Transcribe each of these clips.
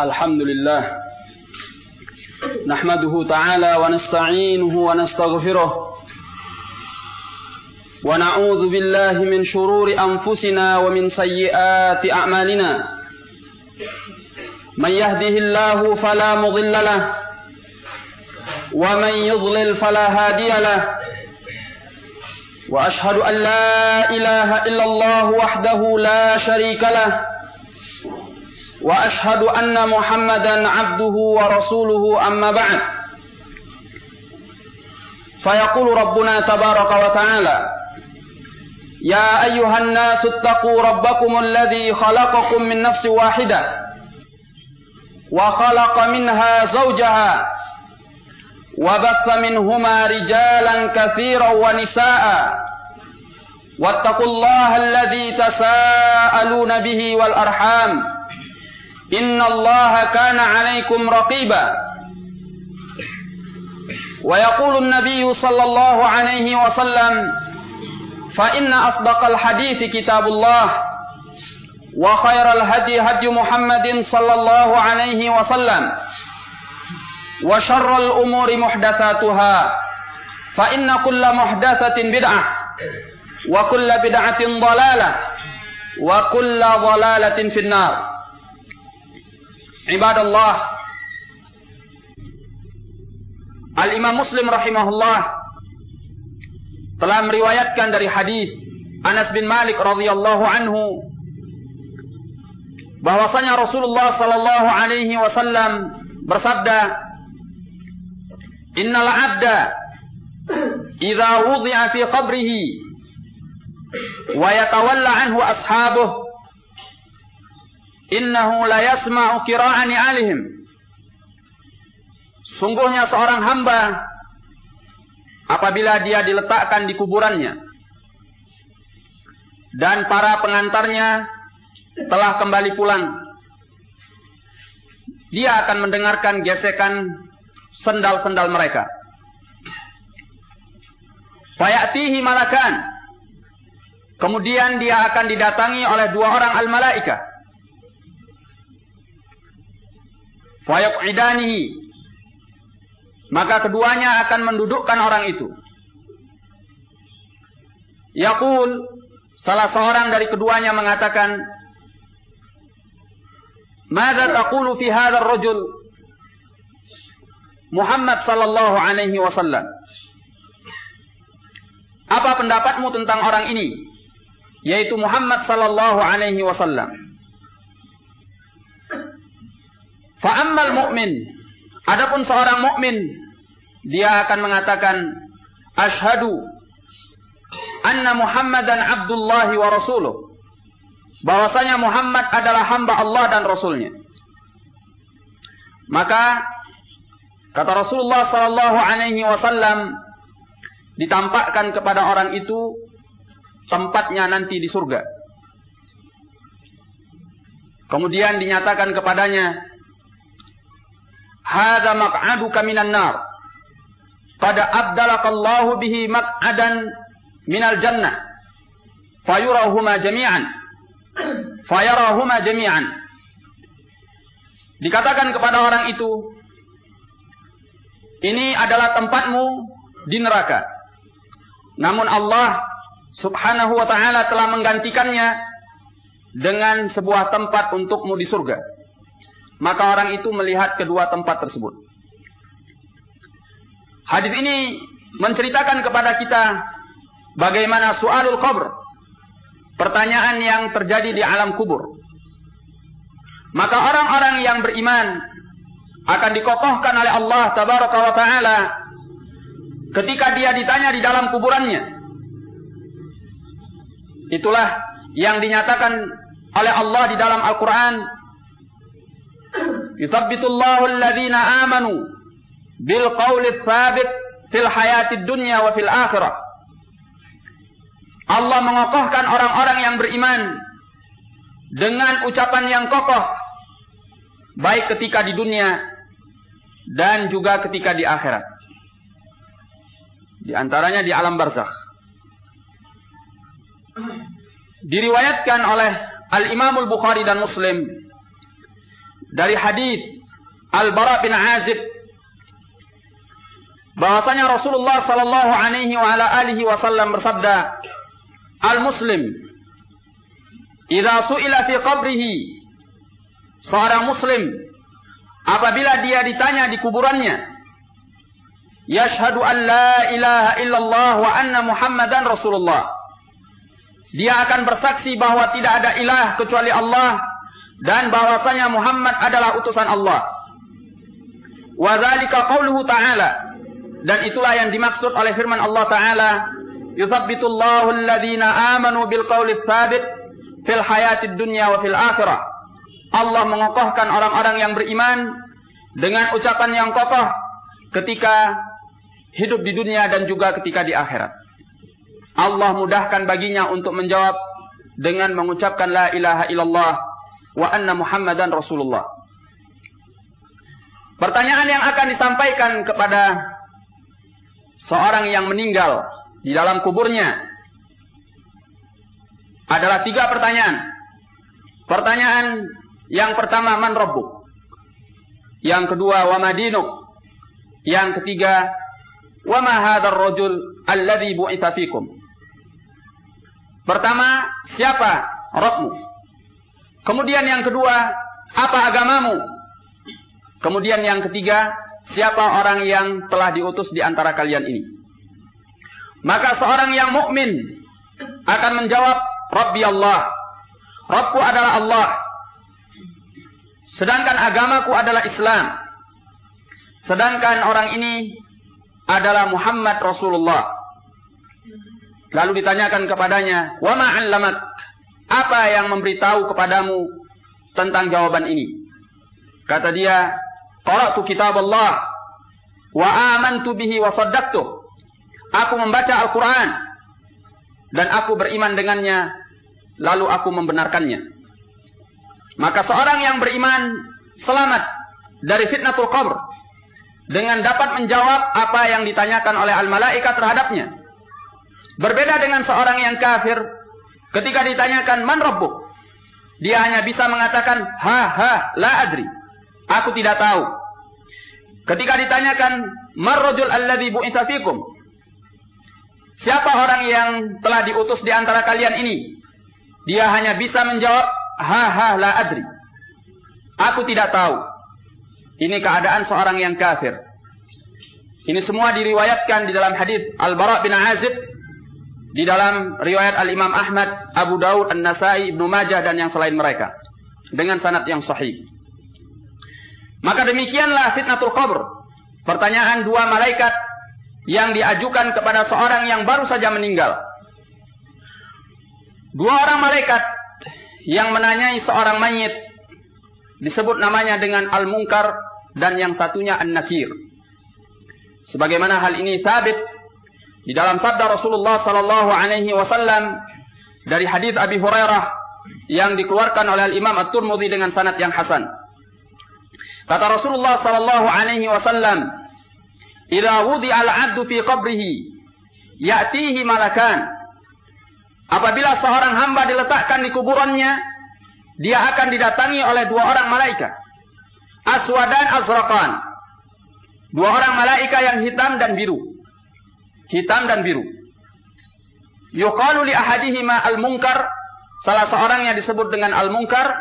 الحمد لله نحمده تعالى ونستعينه ونستغفره ونعوذ بالله من شرور أنفسنا ومن سيئات أعمالنا من يهده الله فلا مضل له ومن يضلل فلا هادي له وأشهد أن لا إله إلا الله وحده لا شريك له وأشهد أن محمدا عبده ورسوله أما بعد. فيقول ربنا تبارك وتعالى يا أيها الناس اتقوا ربكم الذي خلقكم من نفس واحدة وخلق منها زوجها وبث منهما رجالا كثيرا ونساء. واتقوا الله الذي تساءلون به والأرحام. إن الله كان عليكم رقيبا. ويقول النبي صلى الله عليه وسلم فإن أصدق الحديث كتاب الله وخير الهدي هدي محمد صلى الله عليه وسلم وشر الأمور محدثاتها فإن كل محدثة بدعة وكل بدعة ضلالة وكل ضلالة في النار. Ibadallah. Al-Imam Muslim rahimahullah telah meriwayatkan dari hadis Anas bin Malik radhiyallahu anhu bahwasanya Rasulullah sallallahu alaihi wasallam bersabda Innal 'abda idza wudi'a fi qabrihi wa yatawalla anhu ashabuhu innahu la yasma'u qira'ani alihim. Sungguhnya seorang hamba apabila dia diletakkan di kuburannya dan para pengantarnya telah kembali pulang dia akan mendengarkan gesekan sendal-sendal mereka. Fayatihi malakan. Kemudian dia akan didatangi oleh dua orang al-malaikah fayaq'idanihi. Maka keduanya akan mendudukkan orang itu. Yaqul salah seorang dari keduanya mengatakan Mada taqulu fi hadzal rajul Muhammad sallallahu alaihi wasallam? Apa pendapatmu tentang orang ini? Yaitu Muhammad sallallahu alaihi wasallam Fa'ammal mu'min. Adapun seorang mukmin, dia akan mengatakan asyhadu anna Muhammadan abdullahi wa rasuluh. Bahwasanya Muhammad adalah hamba Allah dan Rasulnya. Maka kata Rasulullah sallallahu alaihi wasallam ditampakkan kepada orang itu tempatnya nanti di surga. Kemudian dinyatakan kepadanya Hada maq'aduka minan nar. Pada abdalakallahu bihi maq'adan minal jannah. Fayurahuma jami'an. Fayarahuma jami'an. Dikatakan kepada orang itu, ini adalah tempatmu di neraka. Namun Allah subhanahu wa ta'ala telah menggantikannya dengan sebuah tempat untukmu di surga. Maka orang itu melihat kedua tempat tersebut. Hadis ini menceritakan kepada kita bagaimana soalul kubur, pertanyaan yang terjadi di alam kubur. Maka orang-orang yang beriman akan dikokohkan oleh Allah tabaraka wa taala ketika dia ditanya di dalam kuburannya. Itulah yang dinyatakan oleh Allah di dalam Al-Qur'an Yuthabbitullahu alladhina amanu bil qawli tsabit fil hayati dunya wa fil akhirah. Allah mengokohkan orang-orang yang beriman dengan ucapan yang kokoh baik ketika di dunia dan juga ketika di akhirat. Di antaranya di alam barzakh. Diriwayatkan oleh Al-Imam Al-Bukhari dan Muslim dari hadis Al-Bara bin Azib. Bahwasanya Rasulullah sallallahu alaihi wa ala alihi wasallam bersabda Al-Muslim idza su'ila fi qabrihi seorang muslim apabila dia ditanya di kuburannya yashhadu an la ilaha illallah wa anna muhammadan rasulullah. Dia akan bersaksi bahwa tidak ada ilah kecuali Allah dan bahwasanya Muhammad adalah utusan Allah. Wa dzalika qauluhu ta'ala dan itulah yang dimaksud oleh firman Allah taala yuthabbitullahu alladhina amanu bil qawli tsabit fil hayatid dunya wa fil akhirah. Allah mengokohkan orang-orang yang beriman dengan ucapan yang kokoh ketika hidup di dunia dan juga ketika di akhirat. Allah mudahkan baginya untuk menjawab dengan mengucapkan la ilaha illallah wa anna muhammadan rasulullah. Pertanyaan yang akan disampaikan kepada seorang yang meninggal di dalam kuburnya adalah tiga pertanyaan. Pertanyaan yang pertama man rabbuk? Yang kedua wa madinuk? Yang ketiga wa ma hadzal rajul alladhi bu'itsa fikum? Pertama, siapa Rabbmu? Kemudian yang kedua, apa agamamu? Kemudian yang ketiga, siapa orang yang telah diutus di antara kalian ini? Maka seorang yang mukmin akan menjawab, Rabbi Allah. Rabbku adalah Allah. Sedangkan agamaku adalah Islam. Sedangkan orang ini adalah Muhammad Rasulullah. Lalu ditanyakan kepadanya, "Wa ma 'allamak?" Apa yang memberitahu kepadamu tentang jawaban ini? Kata dia, "Qara'tu kitab Allah wa amantu bihi wa saddaqtu." Aku membaca Al-Qur'an dan aku beriman dengannya, lalu aku membenarkannya. Maka seorang yang beriman selamat dari fitnatul qabr dengan dapat menjawab apa yang ditanyakan oleh al-malaikat terhadapnya Berbeda dengan seorang yang kafir, ketika ditanyakan man rabbuk, dia hanya bisa mengatakan ha ha la adri. Aku tidak tahu. Ketika ditanyakan marrajul alladhi bu'itsa fikum? Siapa orang yang telah diutus di antara kalian ini? Dia hanya bisa menjawab ha ha la adri. Aku tidak tahu. Ini keadaan seorang yang kafir. Ini semua diriwayatkan di dalam hadis Al-Bara bin Azib di dalam riwayat Al-Imam Ahmad, Abu Daud, An-Nasai, Ibnu Majah dan yang selain mereka dengan sanad yang sahih. Maka demikianlah fitnatul qabr. Pertanyaan dua malaikat yang diajukan kepada seorang yang baru saja meninggal. Dua orang malaikat yang menanyai seorang mayit disebut namanya dengan Al-Munkar dan yang satunya An-Nakir. Sebagaimana hal ini tabit di dalam sabda Rasulullah sallallahu alaihi wasallam dari hadis Abi Hurairah yang dikeluarkan oleh Imam At-Tirmidzi dengan sanad yang hasan. Kata Rasulullah sallallahu alaihi wasallam, "Idza wudi'a al-'abdu fi qabrihi, ya'tihi malakan." Apabila seorang hamba diletakkan di kuburannya, dia akan didatangi oleh dua orang malaikat. Aswadan azraqan. Dua orang malaikat yang hitam dan biru hitam dan biru. Yuqalu li ahadihima al-munkar, salah seorang yang disebut dengan al-munkar,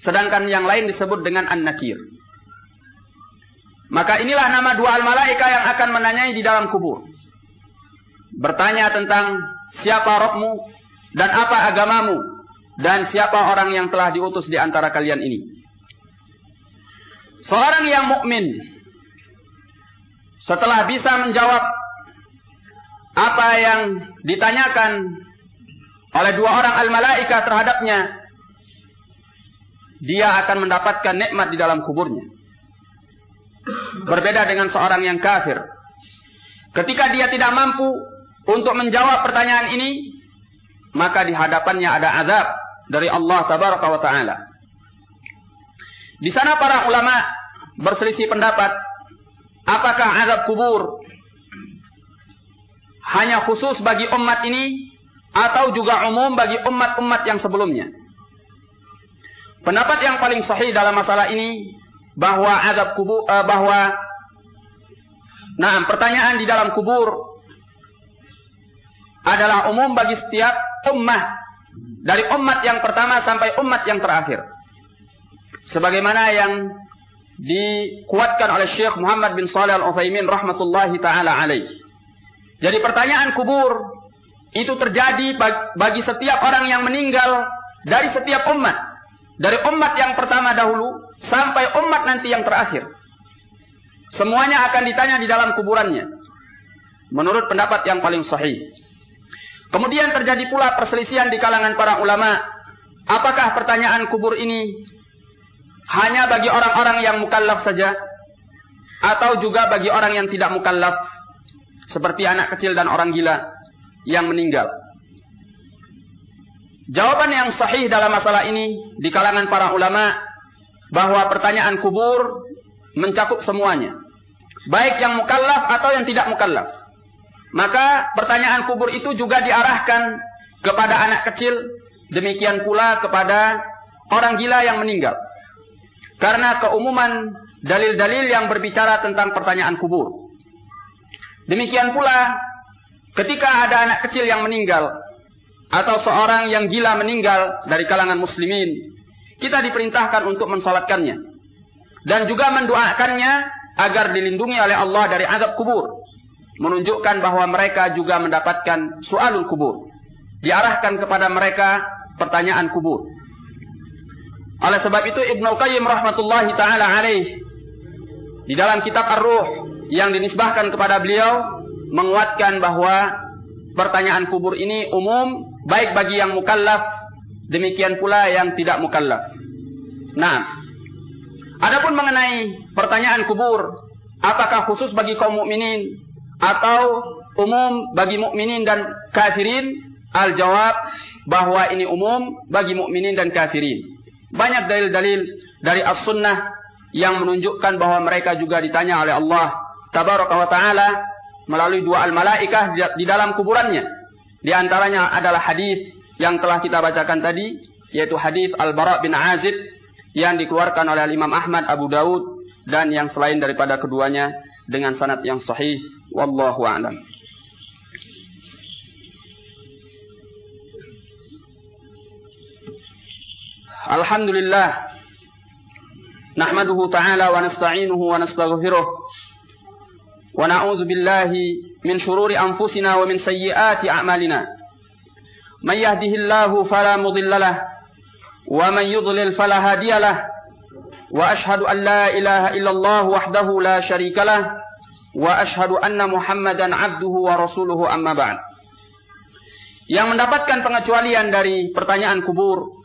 sedangkan yang lain disebut dengan an-nakir. Maka inilah nama dua al-malaika yang akan menanyai di dalam kubur. Bertanya tentang siapa rohmu dan apa agamamu dan siapa orang yang telah diutus di antara kalian ini. Seorang yang mukmin setelah bisa menjawab apa yang ditanyakan oleh dua orang al-malaika terhadapnya, dia akan mendapatkan nikmat di dalam kuburnya. Berbeda dengan seorang yang kafir. Ketika dia tidak mampu untuk menjawab pertanyaan ini, maka di hadapannya ada azab dari Allah tabaraka wa taala. Di sana para ulama berselisih pendapat apakah azab kubur hanya khusus bagi umat ini atau juga umum bagi umat-umat yang sebelumnya. Pendapat yang paling sahih dalam masalah ini bahwa azab kubur uh, bahwa nah pertanyaan di dalam kubur adalah umum bagi setiap ummah dari umat yang pertama sampai umat yang terakhir. Sebagaimana yang dikuatkan oleh Syekh Muhammad bin Saleh Al-Utsaimin rahmatullahi taala alaih. Jadi pertanyaan kubur itu terjadi bagi setiap orang yang meninggal dari setiap umat. Dari umat yang pertama dahulu sampai umat nanti yang terakhir. Semuanya akan ditanya di dalam kuburannya. Menurut pendapat yang paling sahih. Kemudian terjadi pula perselisihan di kalangan para ulama. Apakah pertanyaan kubur ini hanya bagi orang-orang yang mukallaf saja? Atau juga bagi orang yang tidak mukallaf? Seperti anak kecil dan orang gila yang meninggal. Jawaban yang sahih dalam masalah ini di kalangan para ulama bahwa pertanyaan kubur mencakup semuanya. Baik yang mukallaf atau yang tidak mukallaf. Maka pertanyaan kubur itu juga diarahkan kepada anak kecil, demikian pula kepada orang gila yang meninggal. Karena keumuman dalil-dalil yang berbicara tentang pertanyaan kubur. Demikian pula ketika ada anak kecil yang meninggal, atau seorang yang gila meninggal dari kalangan muslimin, kita diperintahkan untuk mensalatkannya dan juga mendoakannya agar dilindungi oleh Allah dari azab kubur. Menunjukkan bahwa mereka juga mendapatkan soalul kubur. Diarahkan kepada mereka pertanyaan kubur. Oleh sebab itu Ibnu Qayyim rahmatullahi taala alaih di dalam kitab Ar-Ruh yang dinisbahkan kepada beliau menguatkan bahwa pertanyaan kubur ini umum baik bagi yang mukallaf demikian pula yang tidak mukallaf. Nah, adapun mengenai pertanyaan kubur, apakah khusus bagi kaum mukminin atau umum bagi mukminin dan kafirin? Al-jawab bahwa ini umum bagi mukminin dan kafirin. Banyak dalil-dalil dari as-sunnah yang menunjukkan bahwa mereka juga ditanya oleh Allah tabaraka wa taala melalui dua al-malaikah di dalam kuburannya. Di antaranya adalah hadis yang telah kita bacakan tadi, yaitu hadis Al-Bara bin Azib yang dikeluarkan oleh Imam Ahmad, Abu Daud dan yang selain daripada keduanya dengan sanad yang sahih. Wallahu a'lam. Alhamdulillah nahmaduhu ta'ala wa nasta'inuhu ونعوذ بالله من شرور أنفسنا ومن سيئات أعمالنا من يهده الله فلا مضل له ومن يضلل فلا هادي له وأشهد أن لا إله إلا الله وحده لا شريك له وأشهد أن محمدا عبده ورسوله أما بعد Yang mendapatkan pengecualian dari pertanyaan kubur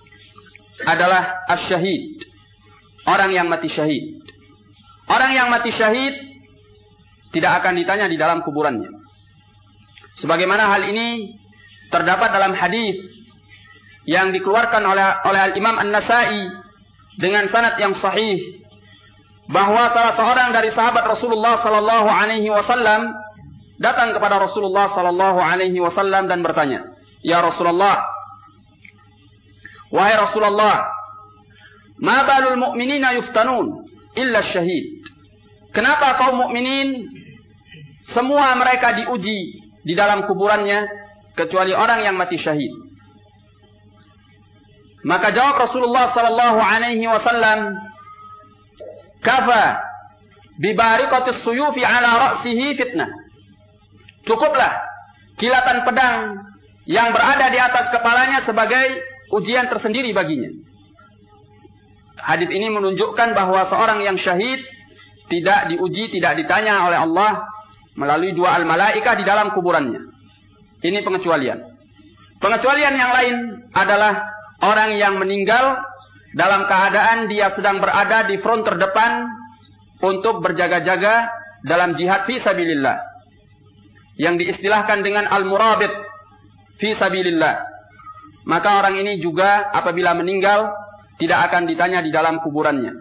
adalah asyahid, orang yang mati syahid. Orang yang mati syahid tidak akan ditanya di dalam kuburannya. Sebagaimana hal ini terdapat dalam hadis yang dikeluarkan oleh oleh Imam An Nasai dengan sanad yang sahih bahwa salah seorang dari sahabat Rasulullah Sallallahu Alaihi Wasallam datang kepada Rasulullah Sallallahu Alaihi Wasallam dan bertanya, Ya Rasulullah, wahai Rasulullah, ma balul mu'minina yuftanun illa syahid. Kenapa kaum mukminin semua mereka diuji di dalam kuburannya kecuali orang yang mati syahid. Maka jawab Rasulullah sallallahu alaihi wasallam, "Kafa bi bariqatis suyufi ala ra'sihi fitnah." Cukuplah kilatan pedang yang berada di atas kepalanya sebagai ujian tersendiri baginya. Hadis ini menunjukkan bahwa seorang yang syahid tidak diuji, tidak ditanya oleh Allah melalui dua al-malaikah di dalam kuburannya. Ini pengecualian. Pengecualian yang lain adalah orang yang meninggal dalam keadaan dia sedang berada di front terdepan untuk berjaga-jaga dalam jihad fi sabilillah. Yang diistilahkan dengan al-murabit fi sabilillah. Maka orang ini juga apabila meninggal tidak akan ditanya di dalam kuburannya.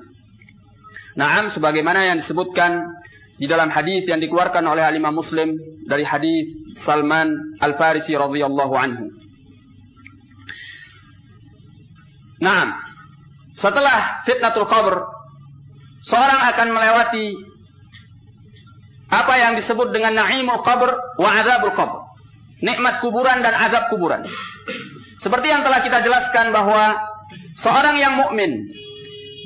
Naam sebagaimana yang disebutkan di dalam hadis yang dikeluarkan oleh Imam Muslim dari hadis Salman Al Farisi radhiyallahu anhu. Naam. setelah fitnatul qabr, seorang akan melewati apa yang disebut dengan na'imul qabr wa azabul qabr. Nikmat kuburan dan azab kuburan. Seperti yang telah kita jelaskan bahwa seorang yang mukmin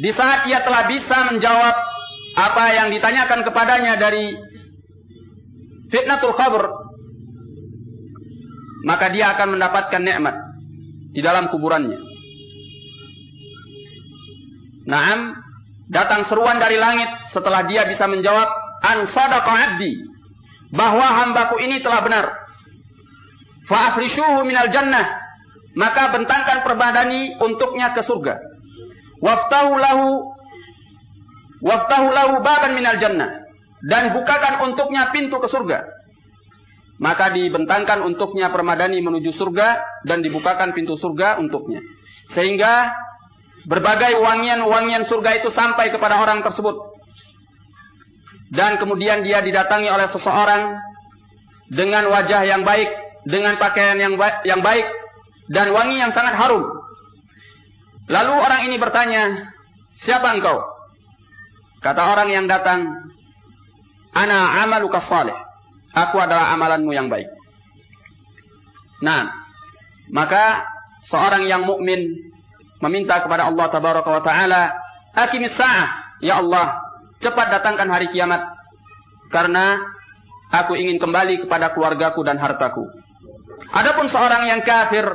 di saat ia telah bisa menjawab apa yang ditanyakan kepadanya dari fitnatul qabr, maka dia akan mendapatkan nikmat di dalam kuburannya. Naam, datang seruan dari langit setelah dia bisa menjawab an sadaqa abdi bahwa hambaku ini telah benar. Fa afrishuhu minal jannah maka bentangkan perbadani untuknya ke surga. Waftahu lahu waftahu lahu baban minal jannah dan bukakan untuknya pintu ke surga. Maka dibentangkan untuknya permadani menuju surga dan dibukakan pintu surga untuknya. Sehingga berbagai wangian-wangian surga itu sampai kepada orang tersebut. Dan kemudian dia didatangi oleh seseorang dengan wajah yang baik, dengan pakaian yang baik, yang baik dan wangi yang sangat harum. Lalu orang ini bertanya, "Siapa engkau?" Kata orang yang datang, "Ana amaluka salih." Aku adalah amalanmu yang baik. Nah, maka seorang yang mukmin meminta kepada Allah tabaraka wa taala, "Aqimis sa'ah, ya Allah, cepat datangkan hari kiamat karena aku ingin kembali kepada keluargaku dan hartaku." Adapun seorang yang kafir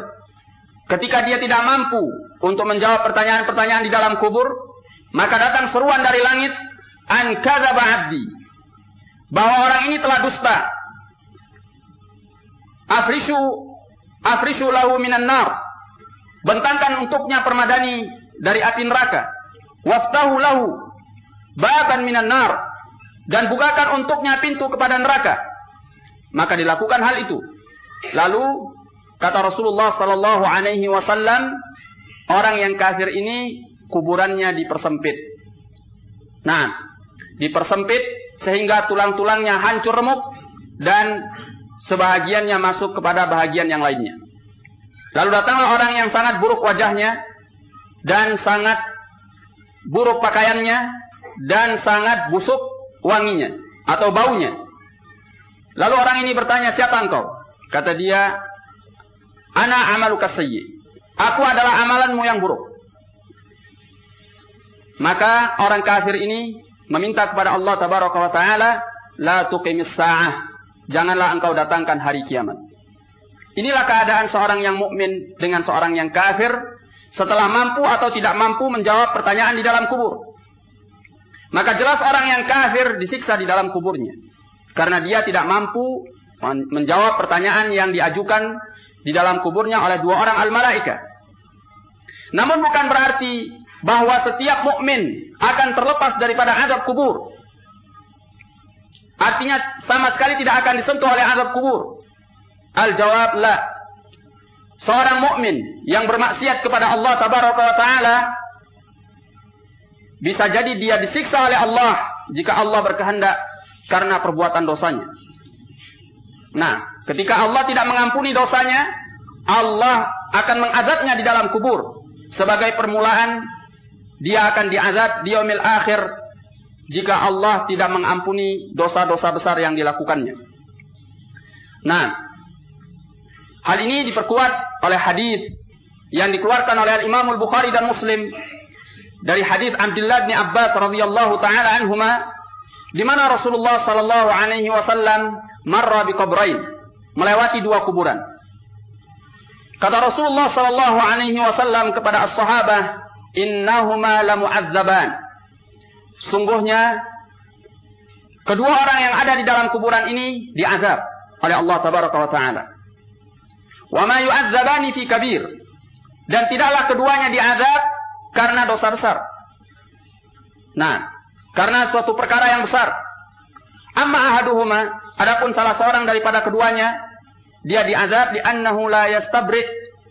ketika dia tidak mampu untuk menjawab pertanyaan-pertanyaan di dalam kubur, maka datang seruan dari langit, "An kadzaba 'abdi." bahwa orang ini telah dusta. Afrishu afrishu lahu minan nar. Bentangkan untuknya permadani dari api neraka. Waftahu lahu baban minan nar dan bukakan untuknya pintu kepada neraka. Maka dilakukan hal itu. Lalu kata Rasulullah sallallahu alaihi wasallam, orang yang kafir ini kuburannya dipersempit. Nah, dipersempit sehingga tulang-tulangnya hancur remuk dan sebahagiannya masuk kepada bahagian yang lainnya. Lalu datanglah orang yang sangat buruk wajahnya dan sangat buruk pakaiannya dan sangat busuk wanginya atau baunya. Lalu orang ini bertanya, "Siapa engkau?" Kata dia, "Ana amaluka sayyi." Aku adalah amalanmu yang buruk. Maka orang kafir ini meminta kepada Allah tabaraka wa taala la tuqimis sa'ah. Janganlah engkau datangkan hari kiamat. Inilah keadaan seorang yang mukmin dengan seorang yang kafir setelah mampu atau tidak mampu menjawab pertanyaan di dalam kubur. Maka jelas orang yang kafir disiksa di dalam kuburnya. Karena dia tidak mampu menjawab pertanyaan yang diajukan di dalam kuburnya oleh dua orang al-malaika. Namun bukan berarti bahwa setiap mukmin akan terlepas daripada azab kubur. Artinya sama sekali tidak akan disentuh oleh azab kubur. Al-jawab la. Seorang mukmin yang bermaksiat kepada Allah tabaraka wa taala bisa jadi dia disiksa oleh Allah jika Allah berkehendak karena perbuatan dosanya. Nah, ketika Allah tidak mengampuni dosanya, Allah akan mengazabnya di dalam kubur sebagai permulaan dia akan diazab di yaumil akhir jika Allah tidak mengampuni dosa-dosa besar yang dilakukannya. Nah, hal ini diperkuat oleh hadis yang dikeluarkan oleh Imam Al-Bukhari dan Muslim dari hadis Abdullah bin Abbas radhiyallahu taala anhuma di mana Rasulullah sallallahu alaihi wasallam marra bi qabrain melewati dua kuburan. Kata Rasulullah sallallahu alaihi wasallam kepada as-sahabah, innahuma lamu'adzaban. Sungguhnya kedua orang yang ada di dalam kuburan ini diazab oleh Allah tabaraka wa taala. Wa ma yu'adzabani fi kabir. Dan tidaklah keduanya diazab karena dosa besar. Nah, karena suatu perkara yang besar. Amma ahaduhuma, adapun salah seorang daripada keduanya, dia diazab di annahu la yastabri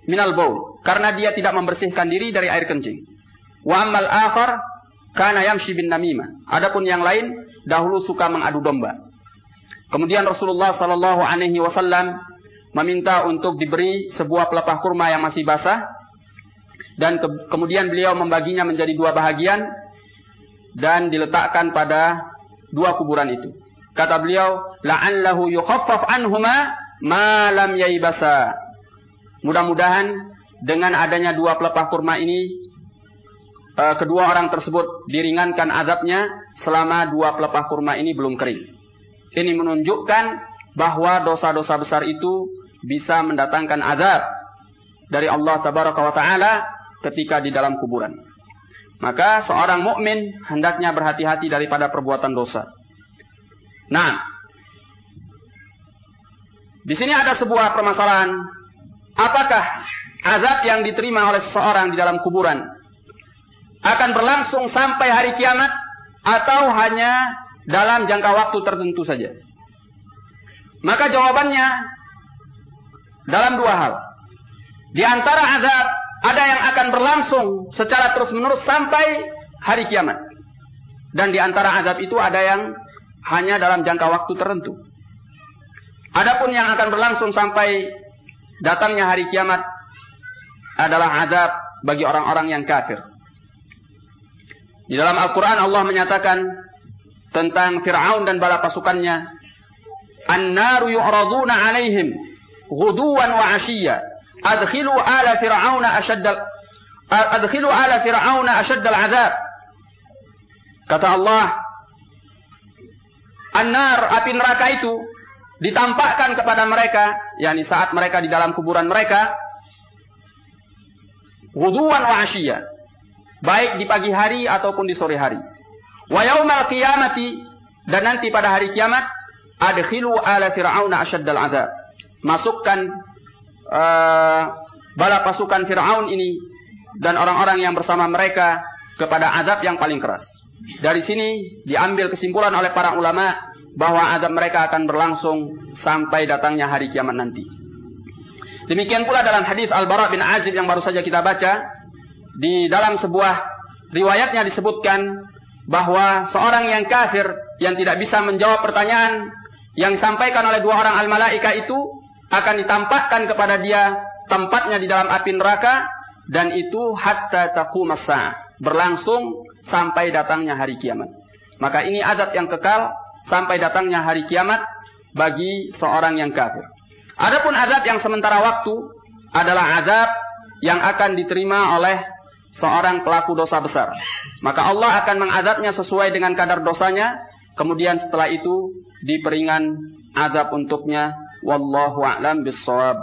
minal baul, karena dia tidak membersihkan diri dari air kencing. Wa ammal akhar kana yamshi bin namimah. Adapun yang lain dahulu suka mengadu domba. Kemudian Rasulullah sallallahu alaihi wasallam meminta untuk diberi sebuah pelepah kurma yang masih basah. dan ke kemudian beliau membaginya menjadi dua bahagian dan diletakkan pada dua kuburan itu. Kata beliau, la'allahu yukhaffaf anhuma ma lam yaibasa. Mudah-mudahan dengan adanya dua pelepah kurma ini uh, kedua orang tersebut diringankan azabnya selama dua pelepah kurma ini belum kering. Ini menunjukkan bahwa dosa-dosa besar itu bisa mendatangkan azab dari Allah tabaraka wa taala ketika di dalam kuburan. Maka seorang mukmin hendaknya berhati-hati daripada perbuatan dosa. Nah, di sini ada sebuah permasalahan. Apakah azab yang diterima oleh seseorang di dalam kuburan akan berlangsung sampai hari kiamat atau hanya dalam jangka waktu tertentu saja? Maka jawabannya dalam dua hal. Di antara azab ada yang akan berlangsung secara terus-menerus sampai hari kiamat. Dan di antara azab itu ada yang hanya dalam jangka waktu tertentu. Adapun yang akan berlangsung sampai datangnya hari kiamat adalah azab bagi orang-orang yang kafir. Di dalam Al-Quran Allah menyatakan tentang Fir'aun dan bala pasukannya. An-naru yu'raduna alaihim ghuduwan wa ashiyya adkhilu ala fir'auna ashaddal adkhilu ala fir'auna ashaddal azab kata Allah an-nar api neraka itu ditampakkan kepada mereka yakni saat mereka di dalam kuburan mereka wuduan wa asyiya baik di pagi hari ataupun di sore hari wa yaumal qiyamati dan nanti pada hari kiamat adkhilu ala fir'auna ashaddal azab masukkan uh, bala pasukan Fir'aun ini dan orang-orang yang bersama mereka kepada azab yang paling keras. Dari sini diambil kesimpulan oleh para ulama bahwa azab mereka akan berlangsung sampai datangnya hari kiamat nanti. Demikian pula dalam hadis Al-Bara bin Azib yang baru saja kita baca, di dalam sebuah riwayatnya disebutkan bahwa seorang yang kafir yang tidak bisa menjawab pertanyaan yang disampaikan oleh dua orang al-malaika itu akan ditampakkan kepada dia tempatnya di dalam api neraka dan itu hatta masa berlangsung sampai datangnya hari kiamat. Maka ini adab yang kekal sampai datangnya hari kiamat bagi seorang yang kafir. Adapun adab yang sementara waktu adalah adab yang akan diterima oleh seorang pelaku dosa besar. Maka Allah akan mengadabnya sesuai dengan kadar dosanya. Kemudian setelah itu diperingan adab untuknya Wallahu a'lam bissawab.